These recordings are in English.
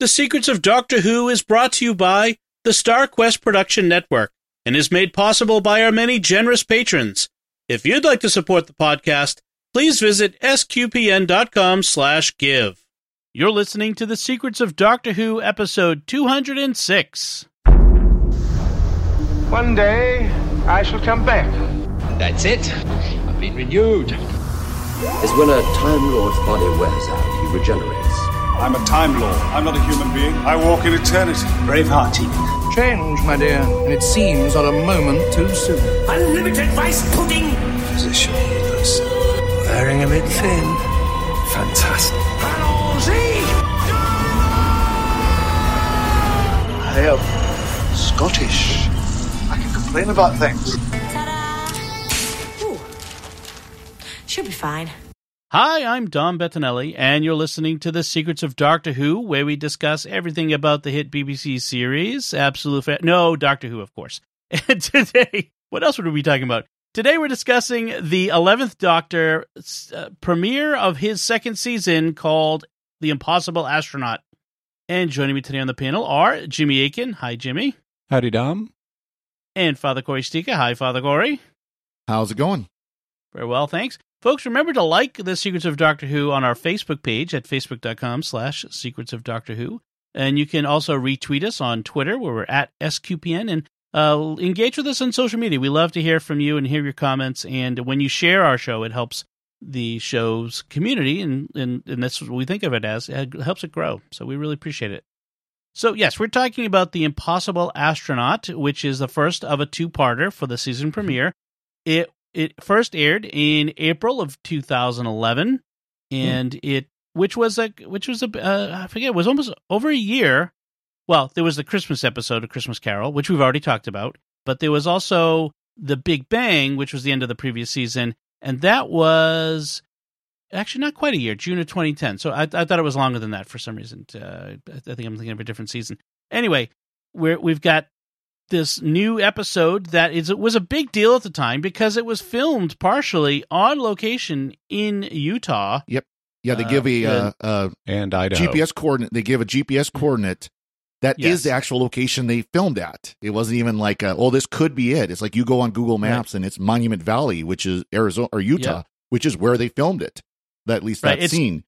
The Secrets of Doctor Who is brought to you by the Star Quest Production Network and is made possible by our many generous patrons. If you'd like to support the podcast, please visit sqpn.com slash give. You're listening to The Secrets of Doctor Who, episode 206. One day, I shall come back. That's it. I've been renewed. is when a Time Lord's body wears out, he regenerates. I'm a Time Lord. I'm not a human being. I walk in eternity. Braveheart, Change, my dear, and it seems on a moment too soon. Unlimited rice pudding. Position healers. Wearing a bit thin. Fantastic. I am Scottish. I can complain about things. Ooh. Should be fine. Hi, I'm Dom Bettinelli, and you're listening to The Secrets of Doctor Who, where we discuss everything about the hit BBC series, Absolute Fa- No, Doctor Who, of course. And today, what else would we be talking about? Today we're discussing the 11th Doctor uh, premiere of his second season called The Impossible Astronaut. And joining me today on the panel are Jimmy Akin. Hi, Jimmy. Howdy, Dom. And Father Corey Sticha. Hi, Father Corey. How's it going? Very well, thanks. Folks, remember to like The Secrets of Doctor Who on our Facebook page at facebook.com slash Secrets of Doctor Who. And you can also retweet us on Twitter where we're at SQPN and uh, engage with us on social media. We love to hear from you and hear your comments. And when you share our show, it helps the show's community, and, and, and that's what we think of it as. It helps it grow. So we really appreciate it. So, yes, we're talking about The Impossible Astronaut, which is the first of a two parter for the season premiere. It it first aired in April of 2011, and mm. it which was a which was a uh, I forget it was almost over a year. Well, there was the Christmas episode of Christmas Carol, which we've already talked about, but there was also the Big Bang, which was the end of the previous season, and that was actually not quite a year, June of 2010. So I, I thought it was longer than that for some reason. Uh, I think I'm thinking of a different season. Anyway, we're, we've got this new episode that is it was a big deal at the time because it was filmed partially on location in Utah. Yep. Yeah, they give a uh, uh, and Idaho. GPS coordinate. They give a GPS coordinate that Yes. is the actual location they filmed at. It wasn't even like, uh, oh, this could be it. It's like you go on Google Maps and it's Monument Valley, which is Arizona or Utah, Yeah. which is where they filmed it. That at least Right, that it's- scene.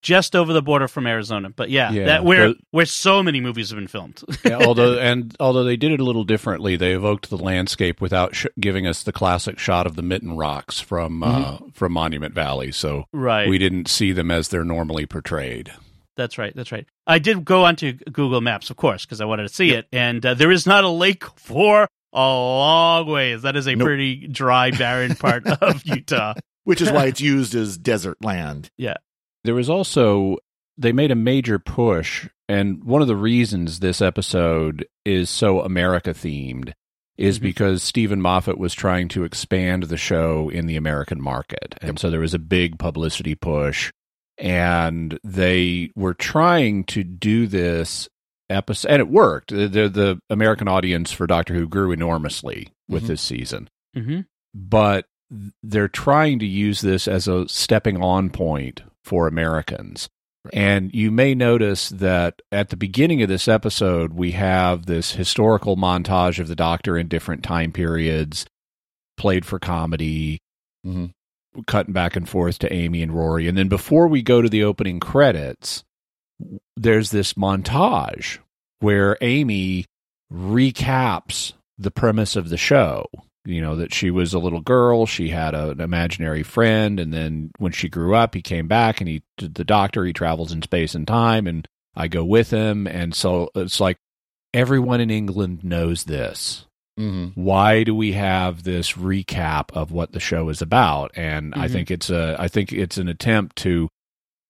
Just over the border from Arizona, but yeah, Yeah, that where where so many movies have been filmed. Yeah, although and although they did it a little differently, they evoked the landscape without sh- giving us the classic shot of the mitten rocks from uh, from Monument Valley. So right, we didn't see them as they're normally portrayed. That's right. That's right. I did go onto Google Maps, of course, because I wanted to see it, and uh, there is not a lake for a long ways. That is a Nope. pretty dry, barren part of Utah. Which is why it's used as desert land. There was also they made a major push, and one of the reasons this episode is so America themed is Mhm. because Steven Moffat was trying to expand the show in the American market, and so there was a big publicity push, and they were trying to do this episode, and it worked. The the, the American audience for Doctor Who grew enormously with Mhm. this season hmm but they're trying to use this as a stepping on point for Americans. And you may notice that at the beginning of this episode, we have this historical montage of the Doctor in different time periods, played for comedy, Mhm. cutting back and forth to Amy and Rory. And then before we go to the opening credits, there's this montage where Amy recaps the premise of the show. You know, that she was a little girl, she had a, an imaginary friend, and then when she grew up, he came back and he, the doctor, he travels in space and time, and I go with him. And so it's like everyone in England knows this. Mm-hmm. Why do we have this recap of what the show is about? And I Mhm. think it's a, I think it's an attempt to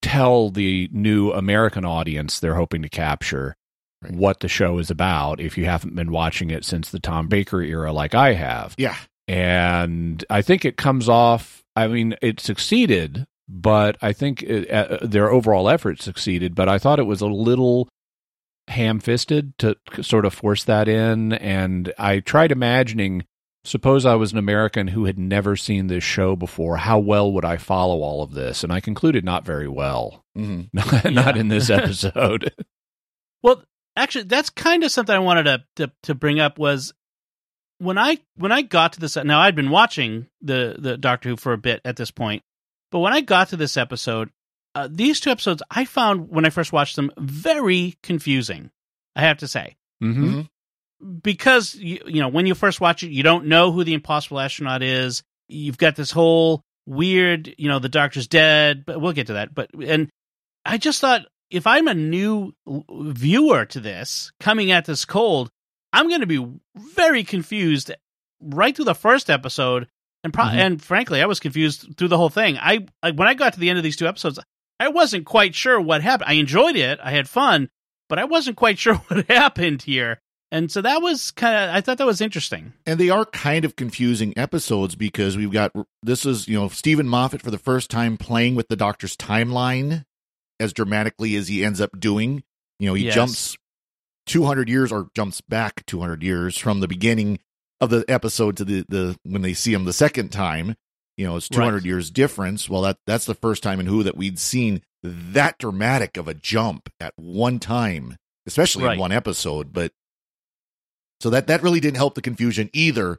tell the new American audience they're hoping to capture Right. what the show is about if you haven't been watching it since the Tom Baker era like I have. Yeah. And I think it comes off, I mean, it succeeded, but I think it, uh, their overall effort succeeded, but I thought it was a little ham fisted to sort of force that in. And I tried imagining suppose I was an American who had never seen this show before, how well would I follow all of this? And I concluded not very well. Mm-hmm. not, not in this episode. Well, actually, that's kind of something I wanted to, to to bring up was when I when I got to this. Now I'd been watching the the Doctor Who for a bit at this point, but when I got to this episode, uh, these two episodes I found when I first watched them very confusing. I have to say Mm-hmm. because you, you know when you first watch it, you don't know who the impossible astronaut is. You've got this whole weird, you know, the doctor's dead, but we'll get to that. But and I just thought if I'm a new viewer to this, coming at this cold, I'm going to be very confused right through the first episode, and pro- mm-hmm. and frankly, I was confused through the whole thing. I, I when I got to the end of these two episodes, I wasn't quite sure what happened. I enjoyed it, I had fun, but I wasn't quite sure what happened here. And so that was kind of, I thought that was interesting. And they are kind of confusing episodes because we've got this is, you know, Steven Moffat for the first time playing with the doctor's timeline as dramatically as he ends up doing. You know, he Yes. jumps 200 years or jumps back 200 years from the beginning of the episode to the, the when they see him the second time. You know, it's 200 Right. years difference. Well, that that's the first time in Who that we'd seen that dramatic of a jump at one time, especially Right. in one episode. But so that that really didn't help the confusion either,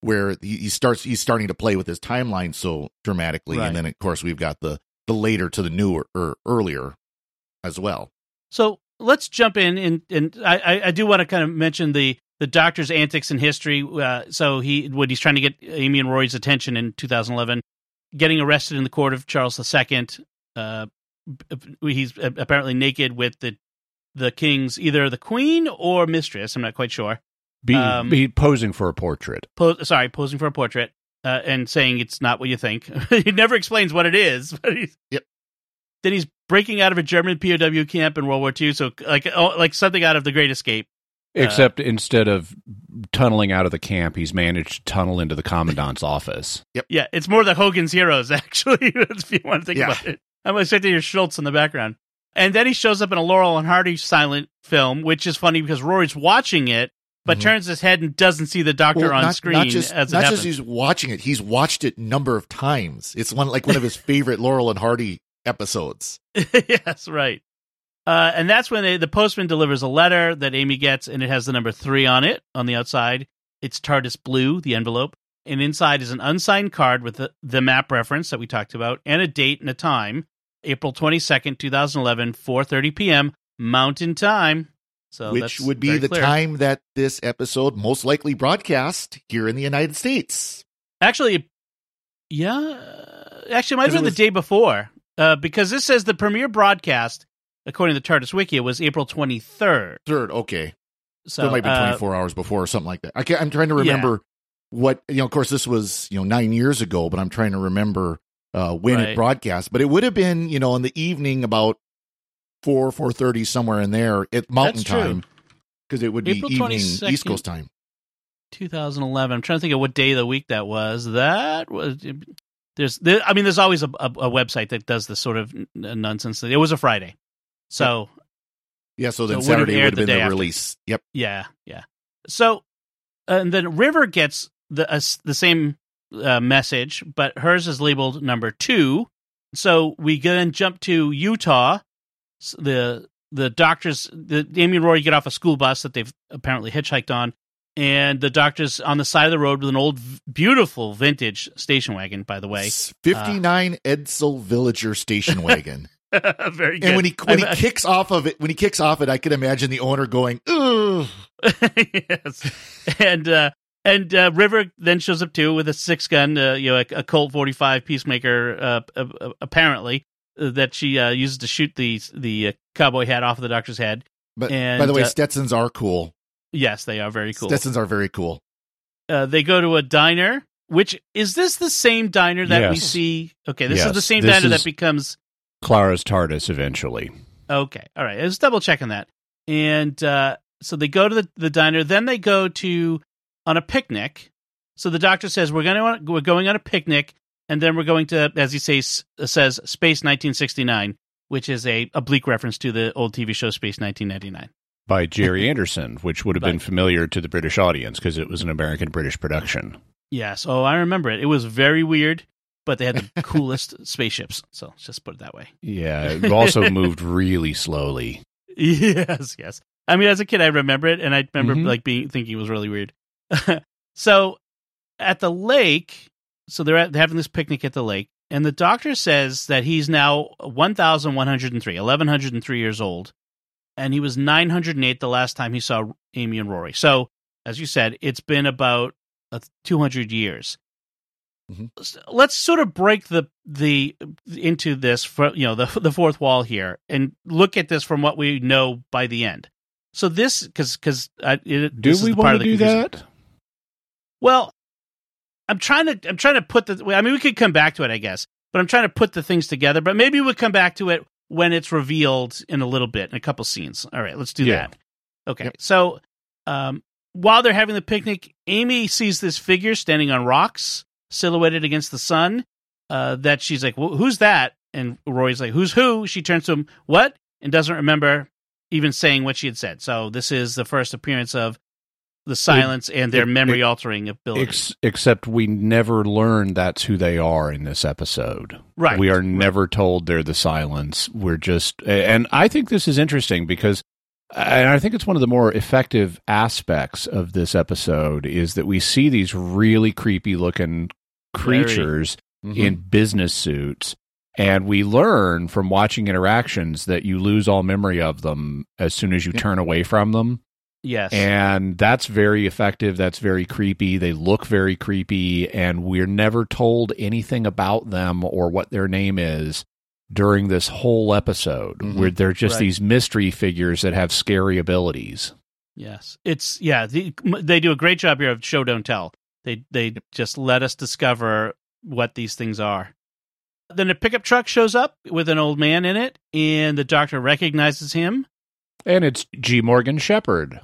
where he, starts he's starting to play with his timeline so dramatically, Right. and then of course we've got the the later to the newer or earlier as well. So let's jump in, and and I, I- I do want to kind of mention the the doctor's antics in history. Uh, so he when he's trying to get Amy and Roy's attention in 2011, getting arrested in the court of Charles II. Uh, he's apparently naked with the the king's either the queen or mistress. I'm not quite sure. Be, Um, be posing for a portrait. Po- sorry, posing for a portrait uh, and saying it's not what you think. he never explains what it is. But he's, Yep. Then he's breaking out of a German POW camp in World War II. So like oh, like something out of The Great Escape. Except instead of tunneling out of the camp, he's managed to tunnel into the commandant's office. Yep. Yeah, it's more the Hogan's Heroes actually. if you want to think Yeah. about it, I'm going to say expecting your Schultz in the background. And then he shows up in a Laurel and Hardy silent film, which is funny because Rory's watching it, but Mhm. turns his head and doesn't see the doctor Well, on not, screen not just as it not just he's watching it; he's watched it number of times. It's one like one of his favorite Laurel and Hardy episodes. yes, right. Uh, and that's when they, the postman delivers a letter that Amy gets, and it has the number three on it on the outside. It's TARDIS blue, the envelope, and inside is an unsigned card with the, the map reference that we talked about, and a date and a time, April twenty second, two thousand eleven, four thirty p.m. Mountain Time. So which that's would be the clear. time that this episode most likely broadcast here in the United States. Actually, yeah, actually, it might have been was- the day before, uh, because this says the premiere broadcast, according to the TARDIS Wiki, was April twenty third. Third, okay. So, So, it might be uh, 24 hours before or something like that. I can't, I'm trying to remember what, you know, of course, this was, you know, nine years ago, but I'm trying to remember uh, when Right. it broadcast. But it would have been, you know, in the evening about 4, 4.30, somewhere in there at mountain That's time. Because it would be April evening 22nd. East Coast time. 2011. I'm trying to think of what day of the week that was. That was there's there, I mean there's always a, a, a website that does this sort of nonsense. It was a Friday. So, Yeah, so then So it would have Saturday would have been the after. release. Yep. yeah, yeah. So and then River gets the uh, the same uh, message, but hers is labeled number 2. So we then jump to Utah. The the doctors the Amy and Rory get off a school bus that they've apparently hitchhiked on and the doctor's on the side of the road with an old, beautiful vintage station wagon. By the way, S- 59 Edsel Villager station wagon. very good. and when he when he I- kicks off of it, when he kicks off it, I can imagine the owner going, "Ugh." yes, and uh, and uh, River then shows up too with a six gun, uh, you know, a, a Colt forty five Peacemaker, uh, uh, uh, apparently uh, that she uh, uses to shoot the the uh, cowboy hat off of the doctor's head. But And, by the way, uh, Stetsons are cool. Yes, they are very cool. Stetsons are very cool. Uh, they go to a diner. Which is this the same diner that we see? Okay, this is the same this diner that becomes Clara's TARDIS eventually. Okay. All right. I was double checking that. And uh, so they go to the, the diner. Then they go to on a picnic. So the doctor says we're going to we're going on a picnic, and then we're going to, as he says, says Space 1969, which is a oblique reference to the old TV show Space 1999. by Gerry Anderson, which would have been familiar to the British audience because it was an American British production. Yes. Oh, I remember it. It was very weird, but they had the coolest spaceships. So let's just put it that way. Yeah, it also moved really slowly. Yes, yes. I mean, as a kid, I remember it, and I remember Mhm. like being thinking it was really weird. so, at the lake, so they're, at, they're having this picnic at the lake, and the doctor says that he's now 1,103, 1,103 years old, and he was 908 the last time he saw Amy and Rory. So, as you said, it's been about uh, 200 years. Mhm. Let's sort of break the the into this for you know the the fourth wall here and look at this from what we know by the end. So this because because Do this we want to do confusion. that? Well, I'm trying to I'm trying to put the I mean we could come back to it I guess, but I'm trying to put the things together. But maybe we'll come back to it when it's revealed in a little bit in a couple scenes. All right, let's do Yeah. that. Okay, Yep. so um, while they're having the picnic, Amy sees this figure standing on rocks, silhouetted against the sun. Uh, that she's like, "Wh- "Who's that?" And Roy's like, "Who's who?" She turns to him, "What?" and doesn't remember even saying what she had said. So this is the first appearance of the silence and their it- memory altering ability. Ex- except we never learn that's who they are in this episode. Right, We are right. never told they're the silence. We're just, and I think this is interesting because, and I think it's one of the more effective aspects of this episode is that we see these really creepy looking creatures Mhm. in business suits. And we learn from watching interactions that you lose all memory of them as soon as you Yeah. turn away from them yes. and that's very effective that's very creepy they look very creepy and we're never told anything about them or what their name is during this whole episode Mhm. where they're just Right. these mystery figures that have scary abilities Yes, it's yeah. The, they do a great job here of show don't tell. They they just let us discover what these things are. Then a pickup truck shows up with an old man in it, and the doctor recognizes him, and it's g morgan Sheppard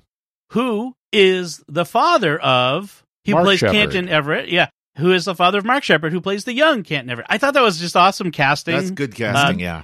who is the father of he Mark plays Sheppard. Canton Everett. Yeah, who is the father of Mark Sheppard, who plays the young Canton Everett. I thought that was just awesome casting. That's good casting. Uh,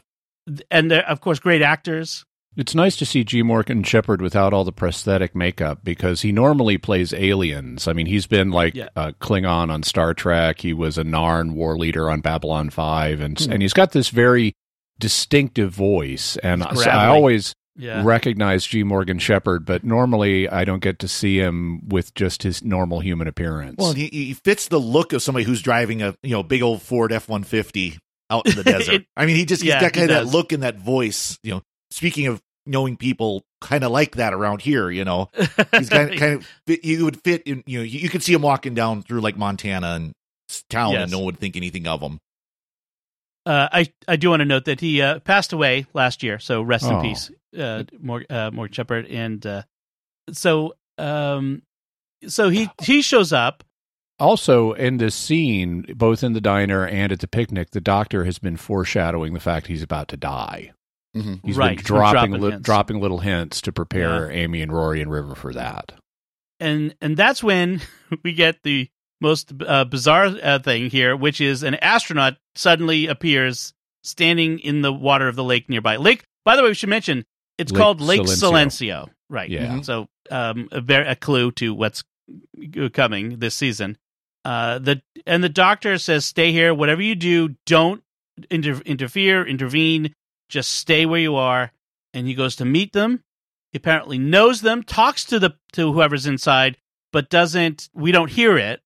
yeah. and they're, of course great actors. it's nice to see G. Morgan Sheppard without all the prosthetic makeup because he normally plays aliens. I mean, he's been like Yeah. a Klingon on Star Trek. He was a Narn war leader on Babylon Five, and Hmm. and he's got this very distinctive voice. And It's I always Yeah, recognize G. Morgan Sheppard, but normally I don't get to see him with just his normal human appearance. Well, he, he fits the look of somebody who's driving a you know big old Ford F one fifty out in the desert. It- I mean, he just yeah, he's got he kind of that look and that voice. You know, speaking of knowing people, kind of like that around here. You know, he's kind of kind of fit- you would fit in. You know, you, you could see him walking down through like Montana and town, Yes. and no one would think anything of him. Uh, I I do want to note that he uh, passed away last year, so rest Oh. in peace, uh, Morgan, uh, Morgan Sheppard. And uh, so, um, so he he shows up. Also, in this scene, both in the diner and at the picnic, the doctor has been foreshadowing the fact he's about to die. Mhm. He's Right, been he's been dropping dropping li- dropping little hints to prepare Amy and Rory and River for that. and and that's when we get the most uh, bizarre uh, thing here, which is an astronaut suddenly appears standing in the water of the lake nearby. Lake, by the way, we should mention it's Lake called Lake Silencio. Silencio, right? Yeah. So, um, a, ver- a clue to what's coming this season. Uh, the and the doctor says, "Stay here. Whatever you do, don't inter- interfere, intervene. Just stay where you are." And he goes to meet them. He apparently knows them, talks to the to whoever's inside, but doesn't. We don't hear it.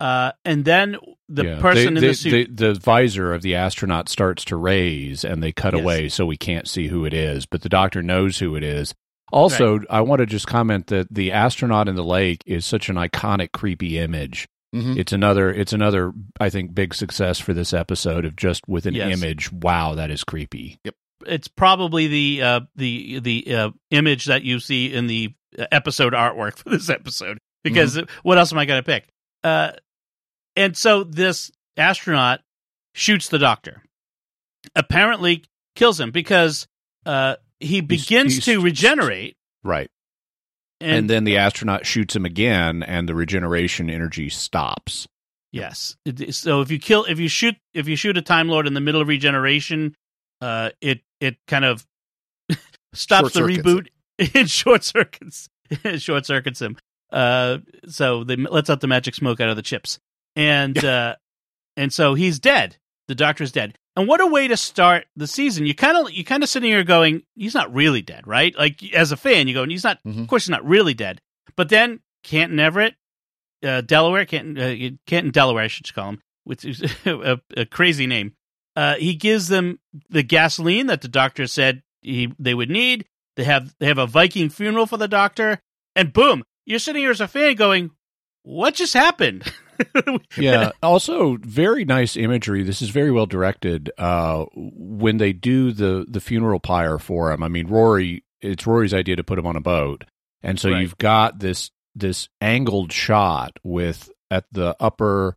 Uh, and then the Yeah. person They- in they- the suit. the, the visor of the astronaut starts to raise, and they cut Yes. away, so we can't see who it is. But the doctor knows who it is. Also, I want to just comment that the astronaut in the lake is such an iconic, creepy image. Mhm. It's another, it's another, I think, big success for this episode of just with an Yes. image. Wow, that is creepy. Yep. It's probably the uh, the the uh, image that you see in the episode artwork for this episode. Because what else am I going to pick? Uh, and so this astronaut shoots the doctor. Apparently, kills him because uh, he begins he's- to regenerate. Right. And, And, then the astronaut shoots him again, and the regeneration energy stops. yes, so if you kill, if you shoot, if you shoot a Time Lord in the middle of regeneration, uh, it it kind of stops the reboot and short circuits short circuits him. Uh, so they lets out the magic smoke out of the chips, and uh, and so he's dead. The doctor's dead. And what a way to start the season. You kind of you kind of sitting here going, he's not really dead, right? Like as a fan, you go, he's not. Mhm. Of course, he's not really dead. But then Canton Everett, uh, Delaware, Canton, uh, Canton Delaware, I should call him, which is a, a crazy name. Uh, he gives them the gasoline that the doctor said he they would need. They have they have a Viking funeral for the doctor, and boom, you're sitting here as a fan going, "What just happened?" yeah. Also, very nice imagery. This is very well directed. Uh, when they do the the funeral pyre for him, I mean, Rory. It's Rory's idea to put him on a boat, and so Right. you've got this this angled shot with at the upper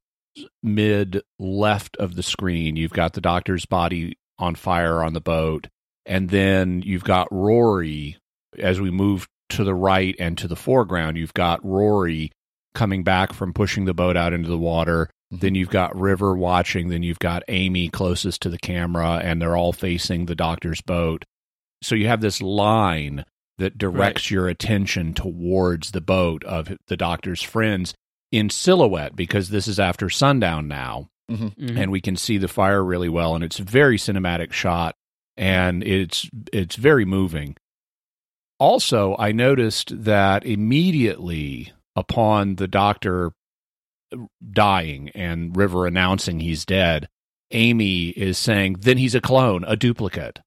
mid left of the screen. You've got the doctor's body on fire on the boat, and then you've got Rory as we move to the right and to the foreground. You've got Rory coming back from pushing the boat out into the water. Then you've got River watching. Then you've got Amy closest to the camera, and they're all facing the doctor's boat. So you have this line that directs your attention towards the boat of the doctor's friends in silhouette because this is after sundown now Mhm. and we can see the fire really well and it's a very cinematic shot and it's it's very moving also i noticed that immediately upon the doctor dying and river announcing he's dead amy is saying then he's a clone a duplicate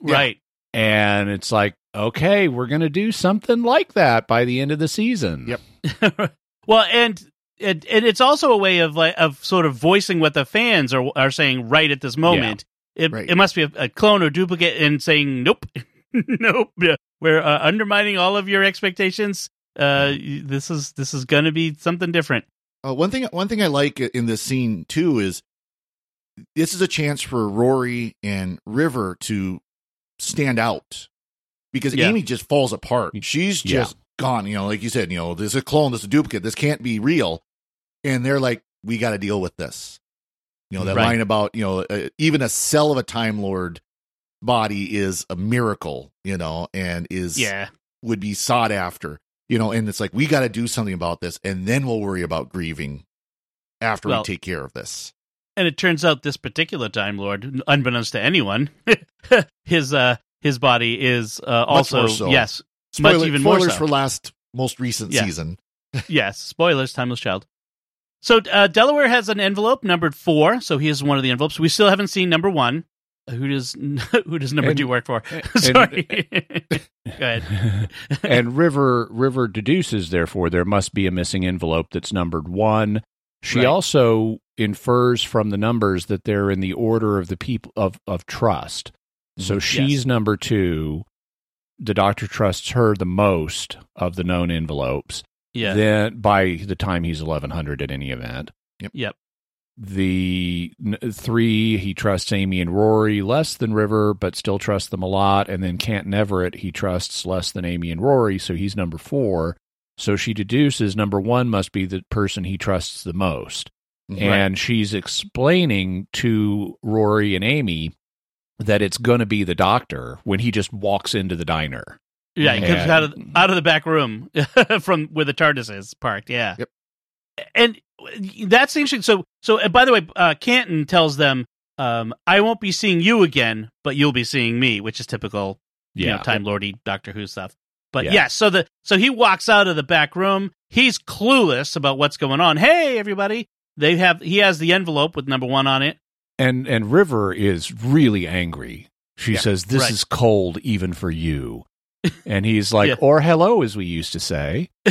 right. and it's like okay we're going to do something like that by the end of the season Yep. well, and, and and it's also a way of like of sort of voicing what the fans are are saying right at this moment. It Right. it must be a, a clone or duplicate and saying nope, nope. We're uh, undermining all of your expectations. Uh, this is this is going to be something different. Uh, one thing, one thing I like in this scene too is this is a chance for Rory and River to stand out because Yeah. Amy just falls apart. She's Yeah. just gone. You know, like you said, you know, this is a clone, this is a duplicate, this can't be real, and they're like, we got to deal with this. You know, that Right. line about you know, uh, even a cell of a Time Lord body is a miracle. You know, and is Yeah, would be sought after. You know, and it's like we got to do something about this, and then we'll worry about grieving after Well, we take care of this. and it turns out this particular Time Lord, unbeknownst to anyone, his uh his body is uh, also more so. yes, Spoiler, much even more spoilers so. for last most recent Yeah. season. yes, spoilers, timeless child. So uh, Delaware has an envelope numbered four, so he is one of the envelopes. We still haven't seen number one. Who does who does number And- two work for? and- Sorry. Go ahead. and River River deduces therefore there must be a missing envelope that's numbered 1. She Right. also infers from the numbers that they're in the order of the people of of trust. So mm-hmm. she's Yes. number 2. The doctor trusts her the most of the known envelopes. Yeah. Then by the time he's 1100 at any event. Yep. Yep. The three, he trusts Amy and Rory less than River, but still trusts them a lot. And then Canton Everett, he trusts less than Amy and Rory, so he's number four. So she deduces number one must be the person he trusts the most. And she's explaining to Rory and Amy that it's going to be the doctor when he just walks into the diner. Yeah, he comes And- out of out of the back room from where the TARDIS is parked. Yeah. Yep. And that's interesting. So, so uh, by the way, uh, Canton tells them, um, "I won't be seeing you again, but you'll be seeing me," which is typical, you know, Time Lordy Doctor Who stuff. But Yeah. yeah. so the so he walks out of the back room. He's clueless about what's going on. Hey, everybody! They have he has the envelope with number one on it. And and River is really angry. She Yeah, says, "This right. is cold even for you." And he's like, Yeah. "Or hello, as we used to say."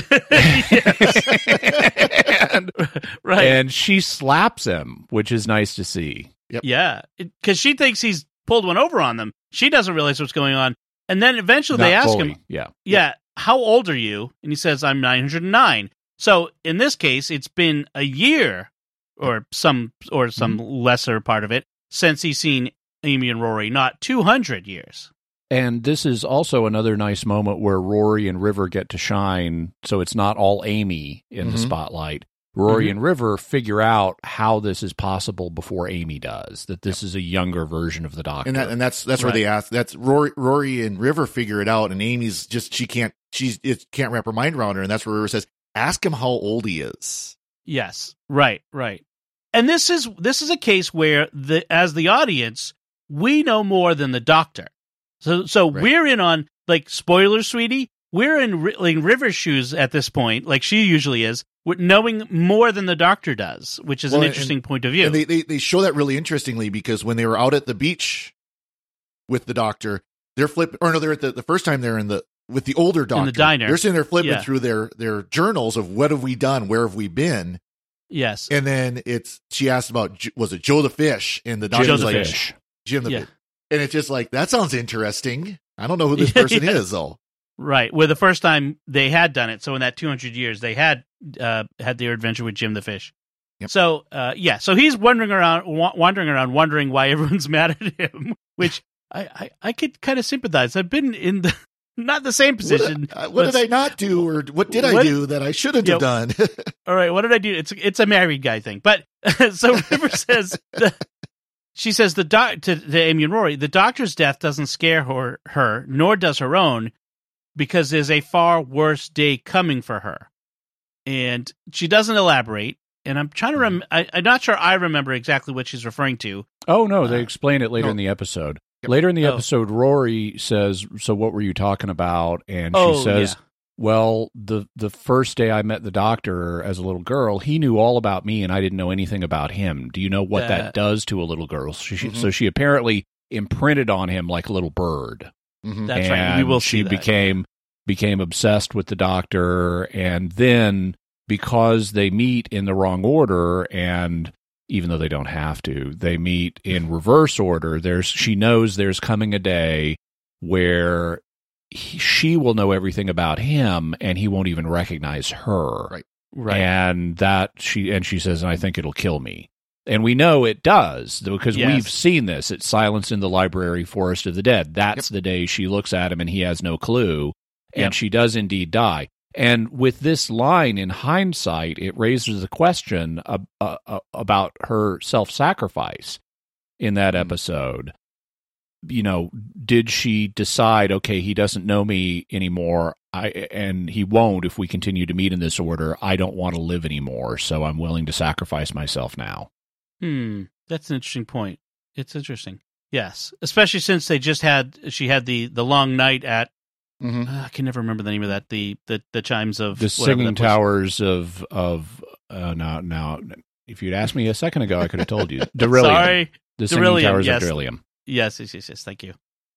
and, Right. and she slaps him, which is nice to see. Yeah, because she thinks he's pulled one over on them. She doesn't realize what's going on. And then eventually they ask fully, him, "Yeah, Yeah, how old are you? And he says, I'm 909. So in this case, it's been a year or some or some lesser part of it since he's seen Amy and Rory, not 200 years. And this is also another nice moment where Rory and River get to shine. So it's not all Amy in the Mhm. spotlight. Rory Mhm. and River figure out how this is possible before Amy does. That this is a younger version of the Doctor. and that and that's that's where Right. they ask. That's Rory, Rory and River figure it out, and Amy's just she can't she's it can't wrap her mind around her, and that's where River says, "Ask him how old he is." Yes, right, right. and this is this is a case where the as the audience we know more than the doctor. So so Right. we're in on like spoilers, sweetie. We're in Ri- like River's shoes at this point, like she usually is, with knowing more than the doctor does, which is Well, an and- interesting point of view. And they, they they show that really interestingly because when they were out at the beach with the doctor, they're flip or no, they're at the, the first time they're in the with the older doctor The diner. They're sitting there flipping Yeah. through their their journals of what have we done, where have we been, yes, and then it's she asked about was it Joe the fish, and the Jim doctor's the like Fish. Jim the Yeah. fish, and it's just like that sounds interesting. I don't know who this person yeah. is though. Right. Where the first time they had done it, so in that 200 years, they had uh, had their adventure with Jim the Fish. Yep. So uh, yeah, so he's wandering around, wa- wandering around, wondering why everyone's mad at him, which I, I, I could kind of sympathize. I've been in the not the same What, position. uh, what did I not do, or what did I do that I shouldn't Yeah. have done? All right, what did I do? It's it's a married guy thing. But so River says the, she says the doc to, to Amy and Rory, the doctor's death doesn't scare her her, nor does her own, because there's a far worse day coming for her. And she doesn't elaborate. And I'm trying to rem- I, I'm not sure I remember exactly what she's referring to. Oh no, they Uh, explain it later no. in the episode. Later in the Oh. episode, Rory says, "So what were you talking about?" And she Oh, says, yeah. "Well, the the first day I met the doctor as a little girl, he knew all about me, and I didn't know anything about him. Do you know what Uh, that does to a little girl?" So she, Mhm. so she apparently imprinted on him like a little bird. Mhm. That's and right. We will she became became obsessed with the doctor, and then because they meet in the wrong order, and even though they don't have to, they meet in reverse order. There's she knows there's coming a day where he, she will know everything about him, and he won't even recognize her. Right. Right. And that she and she says, and I think it'll kill me. And we know it does because Yes. we've seen this. It's Silence in the Library, Forest of the Dead. That's the day she looks at him and he has no clue. And Yep. she does indeed die. And with this line in hindsight, it raises the question ab- uh, uh, about her self sacrifice in that Hmm. episode. You know, did she decide, okay, he doesn't know me anymore, I and he won't if we continue to meet in this order. I don't want to live anymore, so I'm willing to sacrifice myself now. Hmm, that's an interesting point. It's interesting. Yes, especially since they just had she had the the long night at Mhm. uh, I can never remember the name of that the the, the chimes of The singing towers of of uh, now now. If you'd asked me a second ago, I could have told you. Darillium. Sorry, the singing Darillium, towers yes. of Darillium. yes, yes, yes, yes. Thank you.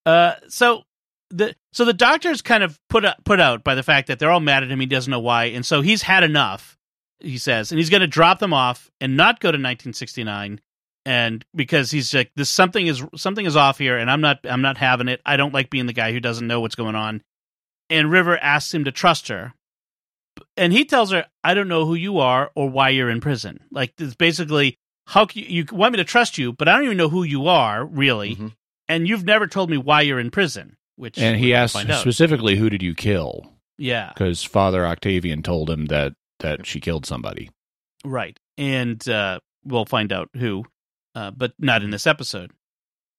Uh, so the so the doctor's kind of put out, put out by the fact that they're all mad at him. He doesn't know why, and so he's had enough. He says, and he's going to drop them off and not go to 1969, and because he's like, this something is something is off here, and I'm not I'm not having it. I don't like being the guy who doesn't know what's going on. And River asks him to trust her, and he tells her, "I don't know who you are or why you're in prison." Like it's basically, how can you, you want me to trust you, but I don't even know who you are really, Mhm. and you've never told me why you're in prison. Which And he we'll asked find out. specifically, "Who did you kill?" yeah, Because Father Octavian told him that that she killed somebody. right, and uh, we'll find out who, uh, but not in this episode.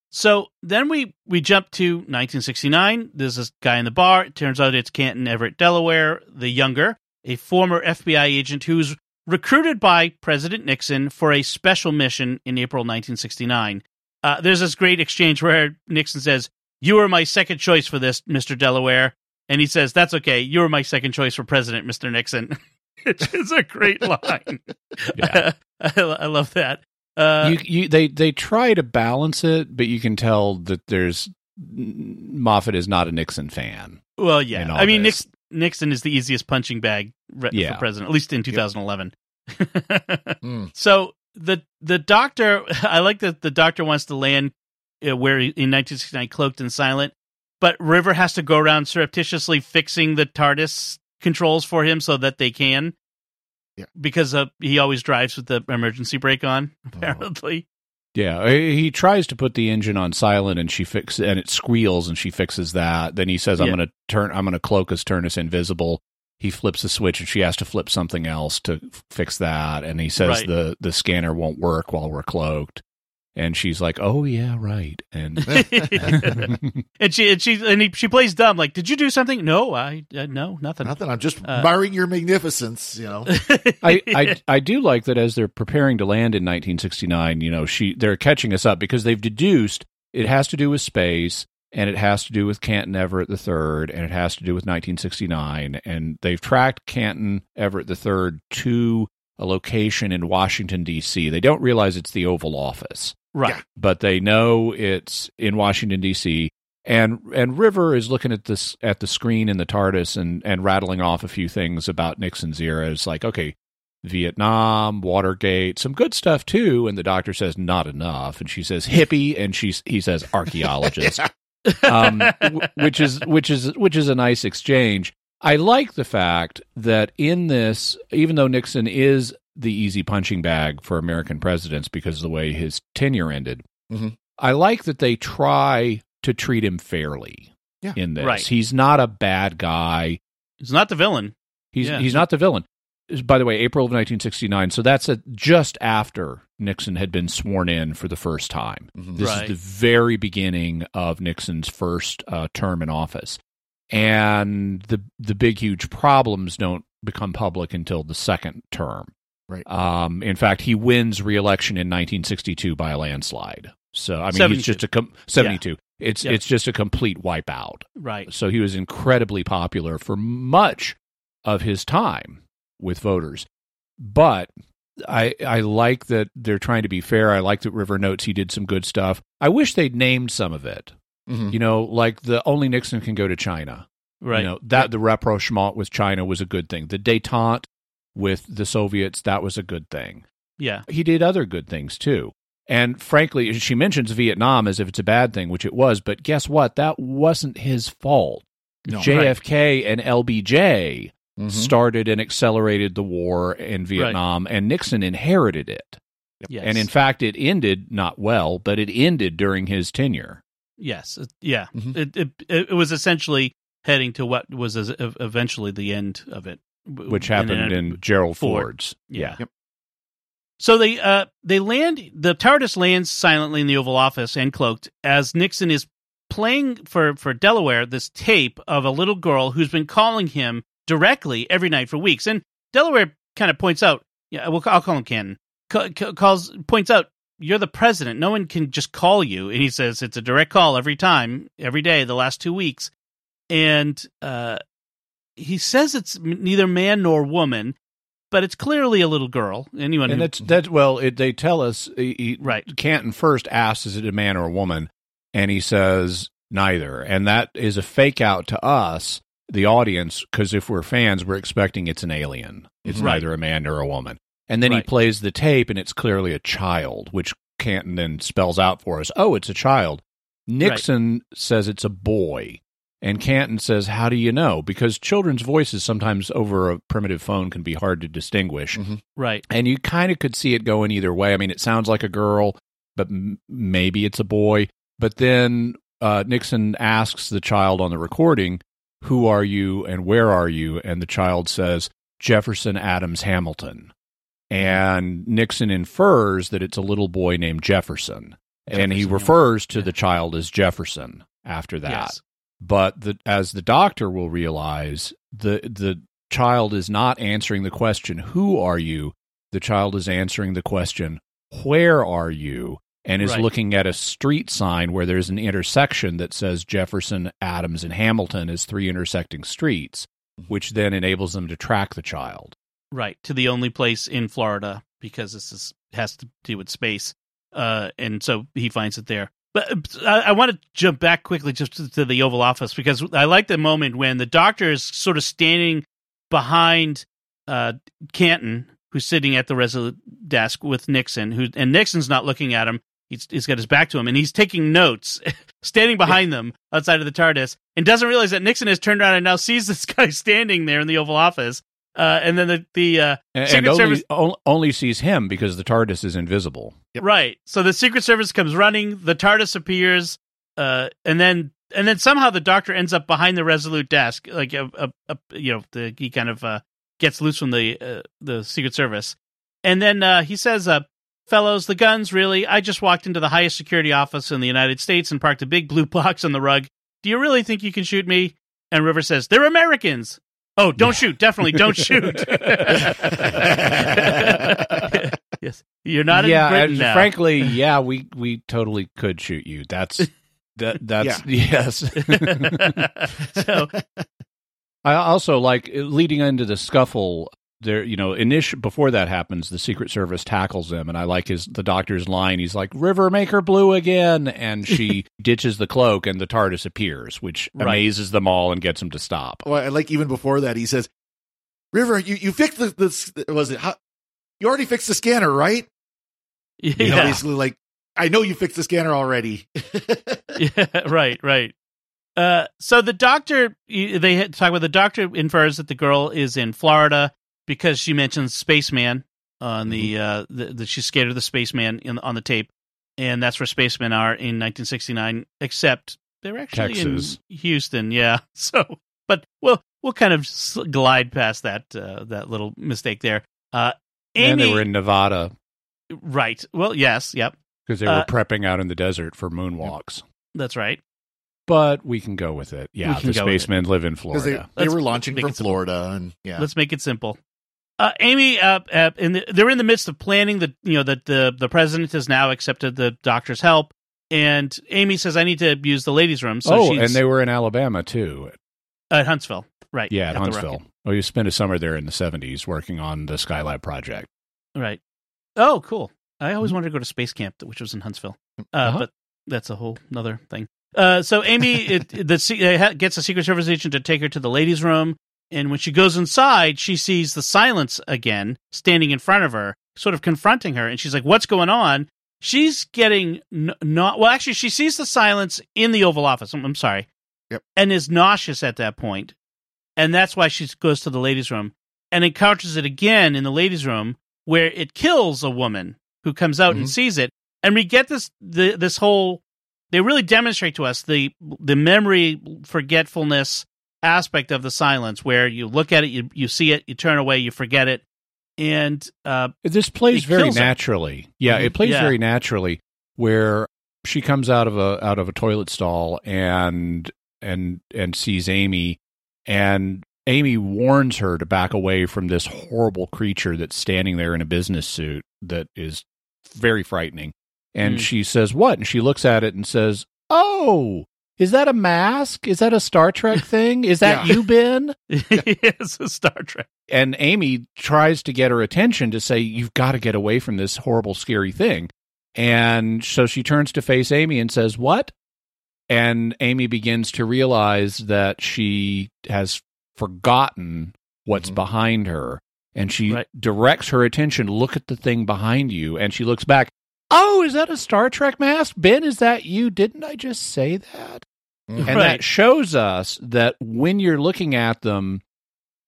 So then we we jump to 1969. There's this guy in the bar. It turns out it's Canton Everett Delaware, the younger, a former FBI agent who's recruited by President Nixon for a special mission in April 1969. Uh, there's this great exchange where Nixon says, You are my second choice for this, Mister Delaware," and he says, "That's okay. You are my second choice for president, Mister Nixon." Which is a great line. Yeah. I, I love that. Uh, you, you, they they try to balance it, but you can tell that there's Moffat is not a Nixon fan. Well, yeah. I mean. Nix, Nixon is the easiest punching bag re- Yeah. for president, at least in 2011. Mm. So the the doctor, I like that the doctor wants to land uh, where he, in 1969 cloaked and silent, but River has to go around surreptitiously fixing the TARDIS controls for him so that they can. Yeah. Because uh, he always drives with the emergency brake on, Oh. apparently. Yeah, he tries to put the engine on silent, and she fix and it squeals, and she fixes that. Then he says, "I'm Yeah. going to turn. I'm going to cloak us, turn us invisible." He flips a switch, and she has to flip something else to fix that. And he says Right. the the scanner won't work while we're cloaked. And she's like, "Oh yeah, right." And and she and she and he, she plays dumb. Like, did you do something? No, I uh, no nothing. Nothing. I'm just Uh, admiring your magnificence. You know. I, I I do like that as they're preparing to land in 1969. You know, she they're catching us up because they've deduced it has to do with space and it has to do with Canton Everett III and it has to do with 1969. And they've tracked Canton Everett III to a location in Washington D.C. They don't realize it's the Oval Office, right. but they know it's in Washington D.C. And and River is looking at this at the screen in the TARDIS and and rattling off a few things about Nixon's era. It's like okay, Vietnam, Watergate, some good stuff too. And the doctor says not enough, and she says hippie, and she he says archaeologist, um, w- which is which is which is a nice exchange. I like the fact that in this, even though Nixon is the easy punching bag for American presidents because of the way his tenure ended, Mhm. I like that they try to treat him fairly. Yeah. in this, Right. he's not a bad guy. He's not the villain. He's Yeah. he's not the villain. By the way, April of 1969. So that's a, just after Nixon had been sworn in for the first time. Mhm. This Right. is the very beginning of Nixon's first uh, term in office, and the the big huge problems don't become public until the second term. Right. Um, in fact, he wins re-election in 1962 by a landslide. So I mean, 72. he's just a com- 72. It's Yeah. it's just a complete wipeout. Right. So he was incredibly popular for much of his time with voters. But I I like that they're trying to be fair. I like that River notes he did some good stuff. I wish they'd named some of it. Mhm. You know, like the only Nixon can go to China. Right. You know, that the rapprochement with China was a good thing. The détente with the Soviets, that was a good thing. yeah. He did other good things too. And frankly, she mentions Vietnam as if it's a bad thing, which it was, but guess what? That wasn't his fault. No. JFK and LBJ Mhm. started and accelerated the war in Vietnam, and Nixon inherited it. Yes. And in fact, it ended not well, but it ended during his tenure. yes. It- Yeah. Mhm. It, it it was essentially heading to what was eventually the end of it, which happened it- in Gerald Ford. Ford's. Yeah. Yep. So they uh they land the TARDIS lands silently in the Oval Office and cloaked as Nixon is playing for for Delaware this tape of a little girl who's been calling him directly every night for weeks. And Delaware kind of points out, yeah, well, I'll call him Cannon. Ca- ca- calls points out you're the president. No one can just call you. And he says it's a direct call every time, every day, the last two weeks. And uh, he says it's neither man nor woman, but it's clearly a little girl. Anyone And who, that's that's well, it, they tell us he, Right. Canton first asks, "Is it a man or a woman?" And he says neither, and that is a fake out to us, the audience, because if we're fans, we're expecting it's an alien. It's Right. neither a man nor a woman. And then he plays the tape, and it's clearly a child, which Canton then spells out for us. Oh, it's a child. Nixon says it's a boy. And Canton says, How do you know? Because children's voices sometimes over a primitive phone can be hard to distinguish. right, And you kind of could see it going either way. I mean, it sounds like a girl, but m- maybe it's a boy. But then uh, Nixon asks the child on the recording, Who are you and where are you? And the child says, Jefferson Adams Hamilton. And Nixon infers that it's a little boy named Jefferson. and he refers to the child as Jefferson after that Yes. But the, as the doctor will realize, the the child is not answering the question, "Who are you?" The child is answering the question, "Where are you?" and is Right. looking at a street sign where there's an intersection that says Jefferson, Adams, and Hamilton as three intersecting streets, which then enables them to track the child. right to the only place in Florida because this is has to do with space, uh, and so he finds it there. But uh, I, I want to jump back quickly just to, to the Oval Office because I like the moment when the doctor is sort of standing behind uh, Canton, who's sitting at the Resolute desk with Nixon, who and Nixon's not looking at him. He's, he's got his back to him, and he's taking notes, standing behind them outside of the TARDIS, and doesn't realize that Nixon has turned around and now sees this guy standing there in the Oval Office. Uh, and then the the uh, And, and only, Service only sees him because the TARDIS is invisible. Right. So the Secret Service comes running, the TARDIS appears, uh, and then and then somehow the Doctor ends up behind the Resolute desk, like a, a, a you know, the, he kind of uh, gets loose from the uh, the Secret Service, and then uh, he says, uh, fellows, the guns, really. I just walked into the highest security office in the United States and parked a big blue box on the rug. Do you really think you can shoot me? And River says, They're Americans. Oh, don't shoot. Definitely don't shoot. yes. You're not yeah, in Britain and now. frankly, yeah, we we totally could shoot you. That's that that's yes. so I also like uh, leading into the scuffle. There, you know, initial before that happens, the Secret Service tackles him, and I like his the doctor's line. He's like, "River, make her blue again," and she ditches the cloak, and the TARDIS appears, which Right. amazes them all and gets them to stop. Well, I like even before that, he says, "River, you, you fixed the, the was it? How, you already fixed the scanner, right? yeah, You know, basically like, I know you fixed the scanner already. yeah, right, right. Uh, so the doctor, they talk about the doctor infers that the girl is in Florida because she mentions spaceman on the uh, the, scared of the spaceman in on the tape, and that's where spacemen are in 1969. Except they're actually Texas. in Houston, yeah. So, but we'll we'll kind of glide past that uh, that little mistake there. Uh, Amy, and they were in Nevada right? Well, yes, yep, because they Uh, were prepping out in the desert for moonwalks. that's right. But we can go with it. Yeah, the go with it. spacemen live in Because they, Florida. they were launching from. Florida, and yeah, Let's make it simple. Uh, Amy, uh, uh, in the, they're in the midst of planning the, you know, that the the president has now accepted the doctor's help, and Amy says, "I need to use the ladies' room." So oh, she's and they were in Alabama too. at Huntsville, right? Yeah, at Huntsville. Oh, you spent a summer there in the seventies working on the Skylab project. right? Oh, cool. I always wanted to go to space camp, which was in Huntsville, uh, Uh-huh. but that's a whole other thing. Uh, so Amy it, the uh, gets a Secret Service agent to take her to the ladies' room, and when she goes inside, she sees the silence again standing in front of her, sort of confronting her, and she's like, "What's going on?" She's getting n- not well. Actually, she sees the silence in the Oval Office. I'm, I'm sorry, Yep. and is nauseous at that point, and that's why she goes to the ladies' room and encounters it again in the ladies' room, where it kills a woman who comes out and Mhm. sees it, and we get this the, this whole. They really demonstrate to us the the memory forgetfulness aspect of the silence, where you look at it, you you see it, you turn away, you forget it, and uh, This plays very kills her. naturally. Yeah, it plays Yeah. very naturally where she comes out of a out of a toilet stall and and and sees Amy and Amy warns her to back away from this horrible creature that's standing there in a business suit that is very frightening. And Mm. she says, "What?" And she looks at it and says, "Oh, is that a mask? Is that a Star Trek thing? Is that Yeah. you, Ben?" it's a Star Trek. and Amy tries to get her attention to say, You've got to get away from this horrible, scary thing. And so she turns to face Amy and says, What? And Amy begins to realize that she has forgotten what's Mhm. behind her. And she Right. directs her attention, Look at the thing behind you. And she looks back, Oh, is that a Star Trek mask? Ben, is that you? Didn't I just say that? Mhm. And Right. that shows us that when you're looking at them,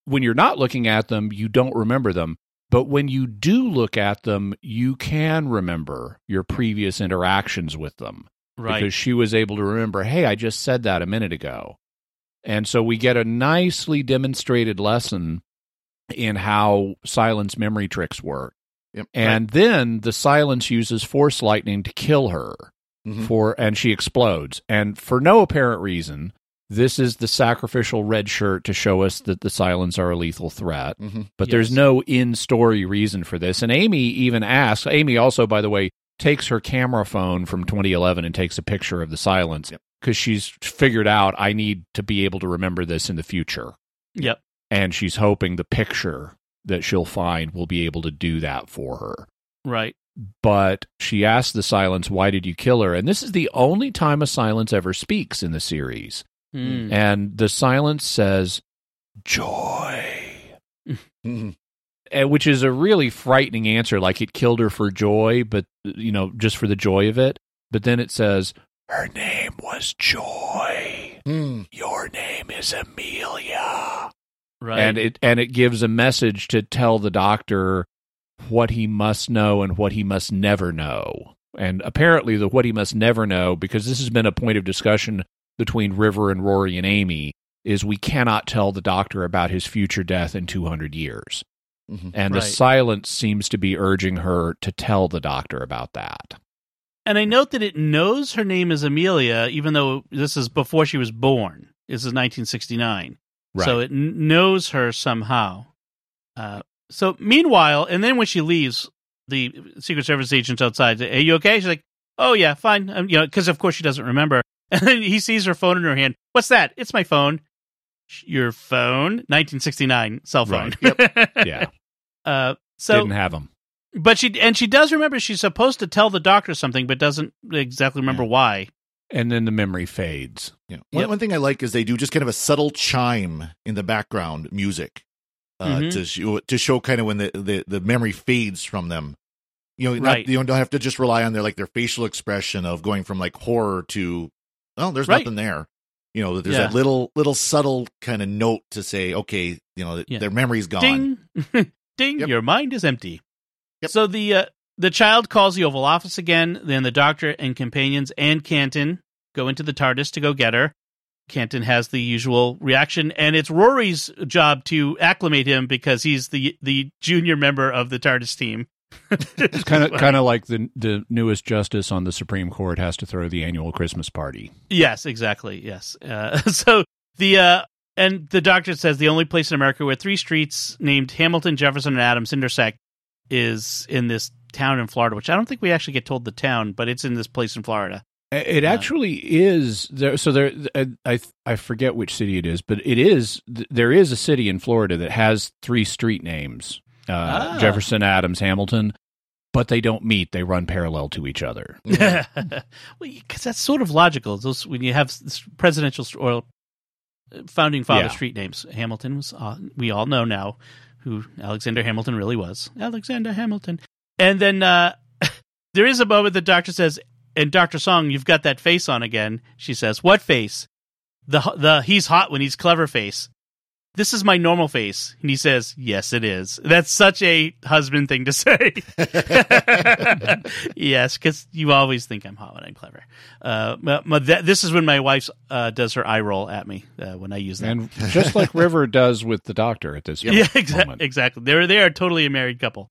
when you're not looking at them, you don't remember them. But when you do look at them, you can remember your previous interactions with them Right. because she was able to remember, hey, I just said that a minute ago. And so we get a nicely demonstrated lesson in how silence memory tricks work. Yep. And then the silence uses force lightning to kill her Mhm. for and she explodes. And for no apparent reason, this is the sacrificial red shirt to show us that the silence are a lethal threat. Mhm. But there's no in story reason for this. And Amy even asks Amy also, by the way, takes her camera phone from 2011 and takes a picture of the silence Yep. because she's figured out I need to be able to remember this in the future. Yep. And she's hoping the picture that she'll find will be able to do that for her Right. but she asks the silence, Why did you kill her? And this is the only time a silence ever speaks in the series. Mm. And the silence says, Joy. And which is a really frightening answer. Like it killed her for joy, but, you know, just for the joy of it. But then it says, Her name was Joy. Hmm. Your name is Amelia. Right. and it and it gives a message to tell the doctor what he must know and what he must never know. And apparently, the what he must never know, because this has been a point of discussion between River and Rory and Amy, is we cannot tell the doctor about his future death in 200 years. Mhm. And the silence seems to be urging her to tell the doctor about that. And I note that it knows her name is Amelia, even though this is before she was born. This is 1969. Right. So it n- knows her somehow. Uh, so meanwhile, and then when she leaves, the Secret Service agents outside, say, "Are you okay?" She's like, "Oh yeah, fine." Um, you know, because of course she doesn't remember. And then he sees her phone in her hand. What's that? It's my phone. Your phone, 1969 cell phone. Yeah. Uh, so Didn't have them. but she and she does remember she's supposed to tell the doctor something, but doesn't exactly remember why. And then the memory fades. Yeah. One, Yep. one thing I like is they do just kind of a subtle chime in the background music uh, Mhm. to show to show kind of when the, the, the memory fades from them. You know, not, you don't have to just rely on their like their facial expression of going from like horror to oh, there's Right. nothing there. You know, there's Yeah. that little little subtle kind of note to say, okay, you know, Yeah. their memory's gone. Ding, ding! Yep. Your mind is empty. Yep. So the uh, the child calls the Oval Office again. Then the doctor and companions and Canton go into the TARDIS to go get her. Canton has the usual reaction, and it's Rory's job to acclimate him because he's the the junior member of the TARDIS team. It's kind of kind of like the the newest justice on the Supreme Court has to throw the annual Christmas party. Yes, exactly. Yes. Uh, so the uh, and the doctor says the only place in America where three streets named Hamilton, Jefferson, and Adams intersect is in this town in Florida, which I don't think we actually get told the town, but it's in this place in Florida. It actually is there. So there, I I forget which city it is, but it is there is a city in Florida that has three street names: uh, Ah. Jefferson, Adams, Hamilton. But they don't meet; they run parallel to each other. well, because that's sort of logical. Those when you have presidential or uh, founding father Yeah. street names. Hamilton was uh, we all know now who Alexander Hamilton really was. Alexander Hamilton. And then uh, there is a moment the doctor says, "And Doctor Song, you've got that face on again." She says, "What face?" The the he's hot when he's clever face. This is my normal face. And he says, Yes, it is. That's such a husband thing to say. yes, because you always think I'm hot when I'm clever. Uh, but that, this is when my wife uh, does her eye roll at me uh, when I use that. And just like River does with the Doctor at this yeah, moment. exactly. Exactly. They're they are totally a married couple.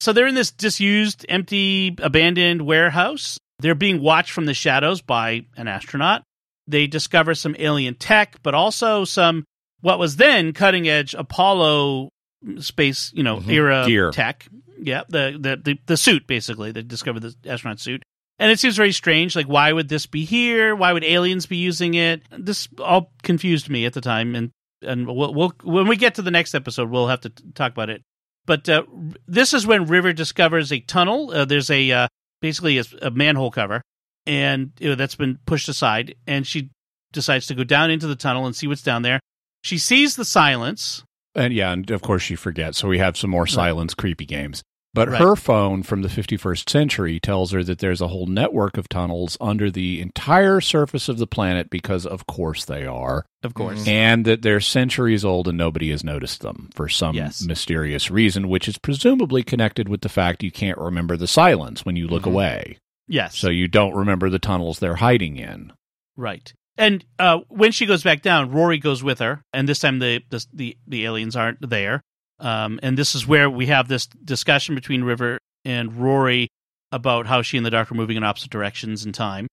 So they're in this disused, empty, abandoned warehouse. They're being watched from the shadows by an astronaut. They discover some alien tech, but also some what was then cutting edge Apollo space, you know, Mhm. era Gear. tech. Yeah, the, the the the suit basically. They discovered the astronaut suit. And it seems very strange. Like, why would this be here? Why would aliens be using it? This all confused me at the time, and and we'll, we'll when we get to the next episode, we'll have to t- talk about it. But uh, this is when River discovers a tunnel. Uh, there's a uh, basically a, a manhole cover, and you know, that's been pushed aside, and she decides to go down into the tunnel and see what's down there. She sees the silence. And yeah, and of course she forgets. So we have some more silence creepy games. But Right. her phone from the 51st century tells her that there's a whole network of tunnels under the entire surface of the planet because, of course, they are. Of course, And that they're centuries old and nobody has noticed them for some Yes. mysterious reason, which is presumably connected with the fact you can't remember the silence when you look Mhm. away. yes. So you don't remember the tunnels they're hiding in. Right. And uh, when she goes back down, Rory goes with her, and this time the the the, the aliens aren't there. Um, and this is where we have this discussion between River and Rory about how she and the Doctor are moving in opposite directions in time.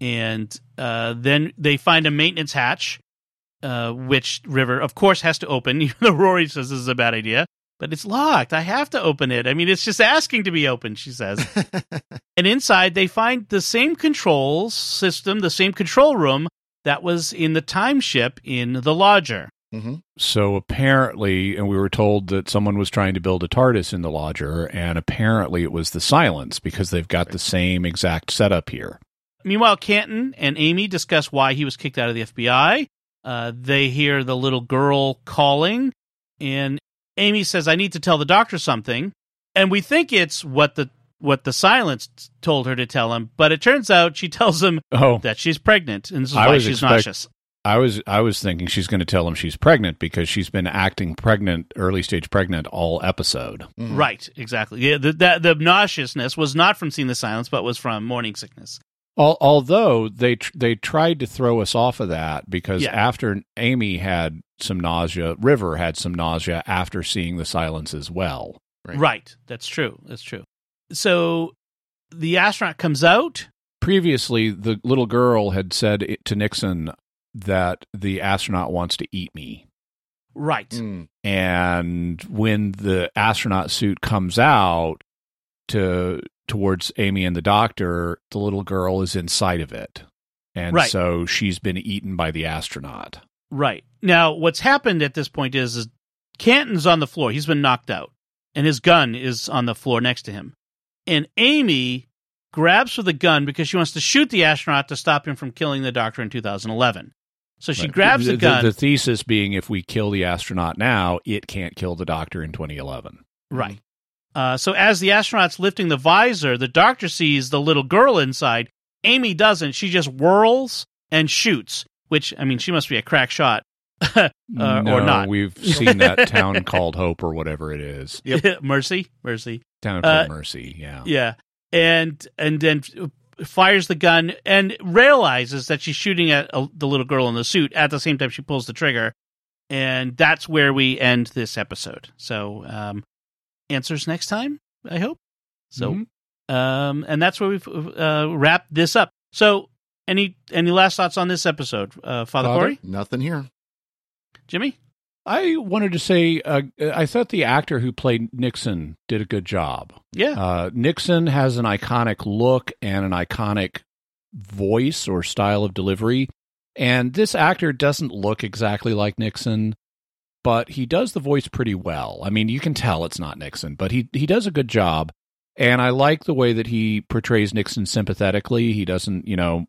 And uh, then they find a maintenance hatch, uh, which River, of course, has to open. Even though Rory says this is a bad idea, but it's locked. I have to open it. I mean, it's just asking to be opened. She says. And inside, they find the same control system, the same control room that was in the time ship in the lodger. hmm So apparently, and we were told that someone was trying to build a TARDIS in the lodger, and apparently it was the silence because they've got the same exact setup here. Meanwhile, Canton and Amy discuss why he was kicked out of the FBI. Uh, they hear the little girl calling, and Amy says, "I need to tell the doctor something." And we think it's what the what the silence told her to tell him, but it turns out she tells him Oh, that she's pregnant, and this is I why she's expect- nauseous. I was I was thinking she's going to tell him she's pregnant because she's been acting pregnant, early stage pregnant all episode. Mm-hmm. Right, exactly. Yeah, the, the the nauseousness was not from seeing the silence, but was from morning sickness. Al- although they tr- they tried to throw us off of that because Yeah. after Amy had some nausea, River had some nausea after seeing the silence as well. Right. Right. That's true. That's true. So the astronaut comes out. Previously, the little girl had said it to Nixon that the astronaut wants to eat me. Right. Mm. and when the astronaut suit comes out to towards Amy and the doctor, the little girl is inside of it. And Right. so she's been eaten by the astronaut. Right. Now, what's happened at this point is, is Canton's on the floor. He's been knocked out, and his gun is on the floor next to him. And Amy grabs for the gun because she wants to shoot the astronaut to stop him from killing the doctor in 2011. So she Right. grabs the, gun. The, thesis being if we kill the astronaut now, it can't kill the doctor in 2011. Right. Uh, so as the astronaut's lifting the visor, the doctor sees the little girl inside. Amy doesn't. She just whirls and shoots, which, I mean, she must be a crack shot. uh, no, or not. We've seen that town called Hope or whatever it is. Mercy. Mercy. Town Uh, called Mercy. Yeah. Yeah. And and then fires the gun and realizes that she's shooting at uh, the little girl in the suit at the same time she pulls the trigger. And that's where we end this episode. So, um, answers next time, I hope. So, Mhm. um, and that's where we've uh, wrapped this up. So, any any last thoughts on this episode, uh, Father, Father? Corey, Nothing here. Jimmy? I wanted to say, uh, I thought the actor who played Nixon did a good job. Yeah, Uh, Nixon has an iconic look and an iconic voice or style of delivery. And this actor doesn't look exactly like Nixon, but he does the voice pretty well. I mean, you can tell it's not Nixon, but he, he does a good job. And I like the way that he portrays Nixon sympathetically. He doesn't, you know,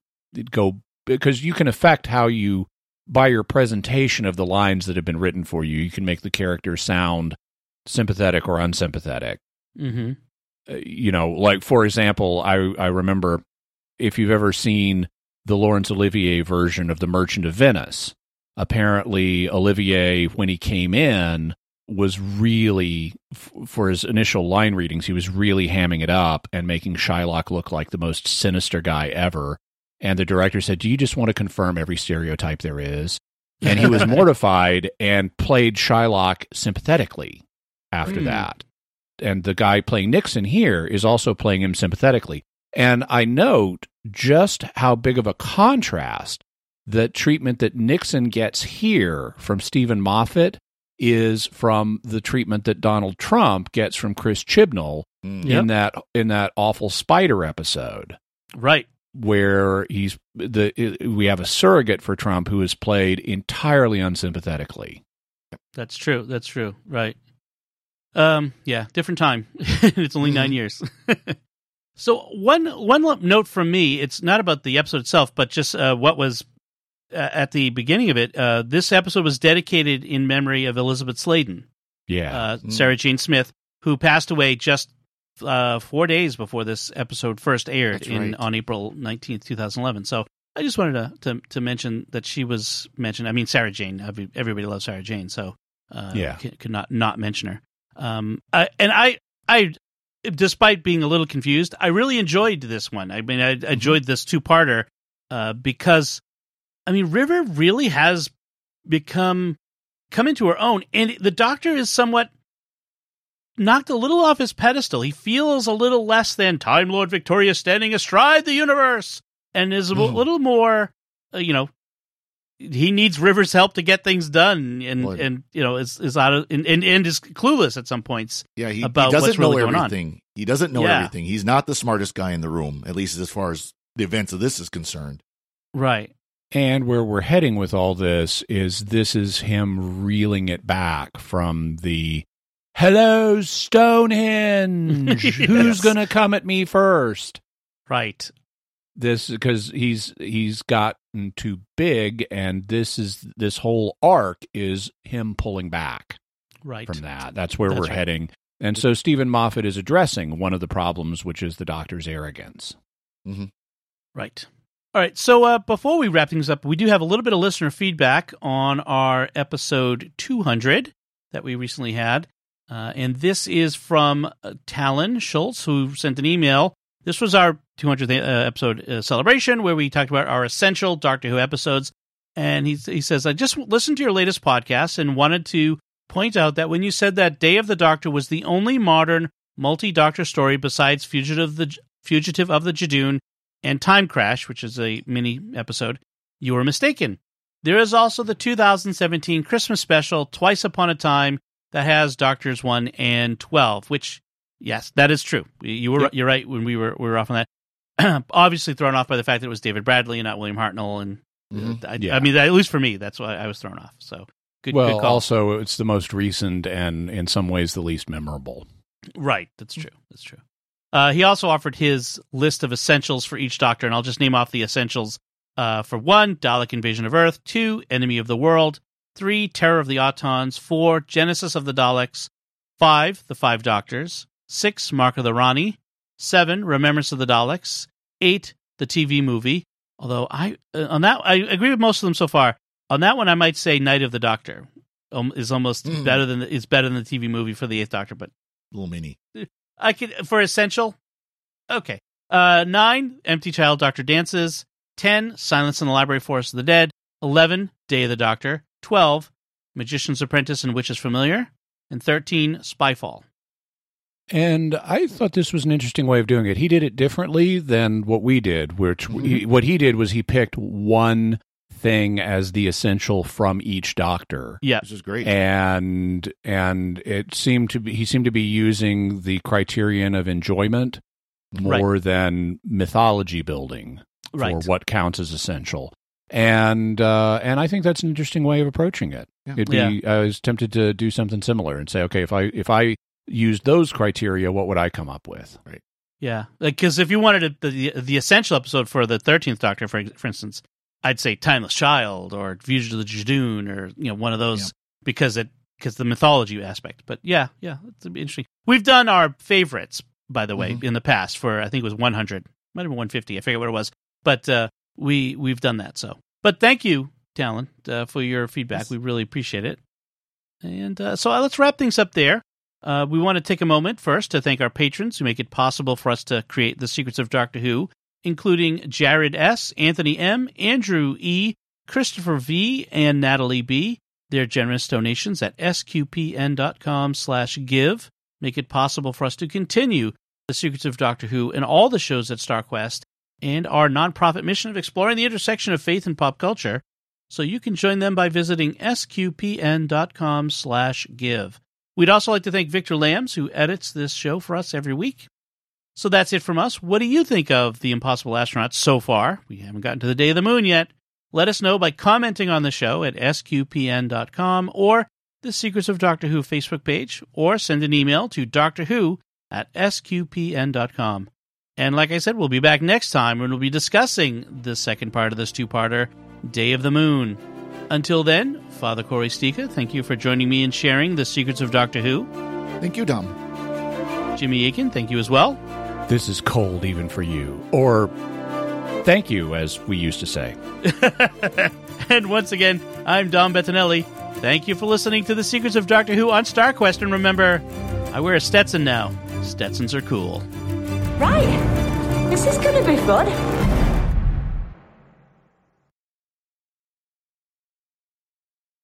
go because you can affect how you, by your presentation of the lines that have been written for you, you can make the character sound sympathetic or unsympathetic mm-hmm. uh, you know, like for example, I I remember if you've ever seen the Laurence Olivier version of The Merchant of Venice, apparently Olivier when he came in was really f- for his initial line readings, he was really hamming it up and making Shylock look like the most sinister guy ever. And the director said, "Do you just want to confirm every stereotype there is?" And he was mortified and played Shylock sympathetically after Hmm. that and the guy playing Nixon here is also playing him sympathetically. And I note just how big of a contrast the treatment that Nixon gets here from Steven Moffat is from the treatment that Donald Trump gets from Chris Chibnall Mm. Yep. in that in that awful spider episode right. Where he's the we have a surrogate for Trump who is played entirely unsympathetically. That's true. That's true. Right. Um. Yeah. Different time. it's only nine years. so one one note from me. It's not about the episode itself, but just uh, what was uh, at the beginning of it. Uh, this episode was dedicated in memory of Elizabeth Sladen, Yeah. uh, Sarah Jane Smith, who passed away just uh, four days before this episode first aired That's in right. on April nineteenth, two thousand eleven. So. I just wanted to, to to mention that she was mentioned. I mean, Sarah Jane. Everybody loves Sarah Jane, so uh, Yeah. could, could not not mention her. Um, I, and I, I, despite being a little confused, I really enjoyed this one. I mean, I enjoyed this two parter uh, because, I mean, River really has become come into her own, and the Doctor is somewhat knocked a little off his pedestal. He feels a little less than Time Lord Victorious standing astride the universe, and is a Mhm. little more, uh, you know. He needs River's help to get things done, and Well, and you know is is out of and, and, and is clueless at some points. Yeah, he, about he doesn't what's know really going on. everything. He doesn't know Yeah. everything. He's not the smartest guy in the room, at least as far as the events of this is concerned. Right. And where we're heading with all this is this is him reeling it back from the hello Stonehenge. Yes. Who's going to come at me first? Right. This because he's he's gotten too big and this is this whole arc is him pulling back Right. from that. That's where That's we're right. heading. And so Steven Moffat is addressing one of the problems which is the doctor's arrogance. Right. All right. So uh, before we wrap things up, we do have a little bit of listener feedback on our episode 200 that we recently had. Uh, and this is from uh, Talon Schultz, who sent an email This was our 200th uh, episode uh, celebration where we talked about our essential Doctor Who episodes. And he, he says, I just listened to your latest podcast and wanted to point out that when you said that Day of the Doctor was the only modern multi Doctor story besides Fugitive, the, Fugitive of the Judoon and Time Crash, which is a mini episode, you were mistaken. There is also the 2017 Christmas special, Twice Upon a Time, that has Doctors 1 and 12, which, yes, that is true. You were, Yep. You're right when we were, we were off on that. Obviously thrown off by the fact that it was David Bradley and not William Hartnell. And Mhm. I, Yeah. I mean, at least for me, that's why I was thrown off. So good, well, good call. also it's the most recent and in some ways the least memorable. Right. That's true. That's true. Uh, he also offered his list of essentials for each doctor, and I'll just name off the essentials. Uh, for one, Dalek Invasion of Earth. Two, Enemy of the World. Three, Terror of the Autons. Four, Genesis of the Daleks. Five, The Five Doctors. Six, Mark of the Rani. Seven, Remembrance of the Daleks. Eight, the TV movie. Although I uh, on that I agree with most of them so far. On that one, I might say Night of the Doctor um, is almost Hmm. better than the, is better than the TV movie for the Eighth Doctor, but Little mini. I could for essential. Okay. Uh nine, Empty Child Doctor Dances. Ten, Silence in the Library Forest of the Dead. Eleven, Day of the Doctor. Twelve, Magician's Apprentice and Witch's Familiar. And thirteen, Spyfall. And I thought this was an interesting way of doing it. He did it differently than what we did, which he, mm-hmm. what he did was he picked one thing as the essential from each doctor. Yeah. This is great. And and it seemed to be he seemed to be using the criterion of enjoyment more than mythology building Right. for what counts as essential. And uh, and I think that's an interesting way of approaching it. Yeah. It'd be I was tempted to do something similar and say, okay, if I if I used those criteria, what would I come up with? Right. Yeah. Because if you wanted a, the the essential episode for the thirteenth Doctor, for for instance, I'd say Timeless Child or Fugitive of the Judoon or you know one of those Yeah. because it because the mythology aspect. But yeah, yeah, it's interesting. We've done our favorites, by the way, Mhm. in the past for I think it was one hundred, might have been one fifty. I forget what it was, but uh, we we've done that. So, but thank you, Talon, uh, for your feedback. Yes. We really appreciate it. And uh, so uh, let's wrap things up there. Uh, we want to take a moment first to thank our patrons who make it possible for us to create the Secrets of Doctor Who, including Jared S., Anthony M., Andrew E., Christopher V., and Natalie B. Their generous donations at sqpn.com slash give make it possible for us to continue the Secrets of Doctor Who and all the shows at StarQuest and our nonprofit mission of exploring the intersection of faith and pop culture. So you can join them by visiting sqpn.com slash give. We'd also like to thank Victor Lambs, who edits this show for us every week. So that's it from us. What do you think of The Impossible Astronauts so far? We haven't gotten to the day of the moon yet. Let us know by commenting on the show at sqpn.com or the Secrets of Doctor Who Facebook page, or send an email to Doctor Who at sqpn.com. And like I said, we'll be back next time when we'll be discussing the second part of this two parter, Day of the Moon. Until then, Father Corey Sticha, thank you for joining me and sharing the secrets of Doctor Who. Thank you, Dom. Jimmy Akin, thank you as well. This is cold even for you. Or thank you, as we used to say. and once again, I'm Dom Bettinelli. Thank you for listening to the Secrets of Doctor Who on StarQuest. And remember, I wear a Stetson now. Stetsons are cool. Right. This is to be fun.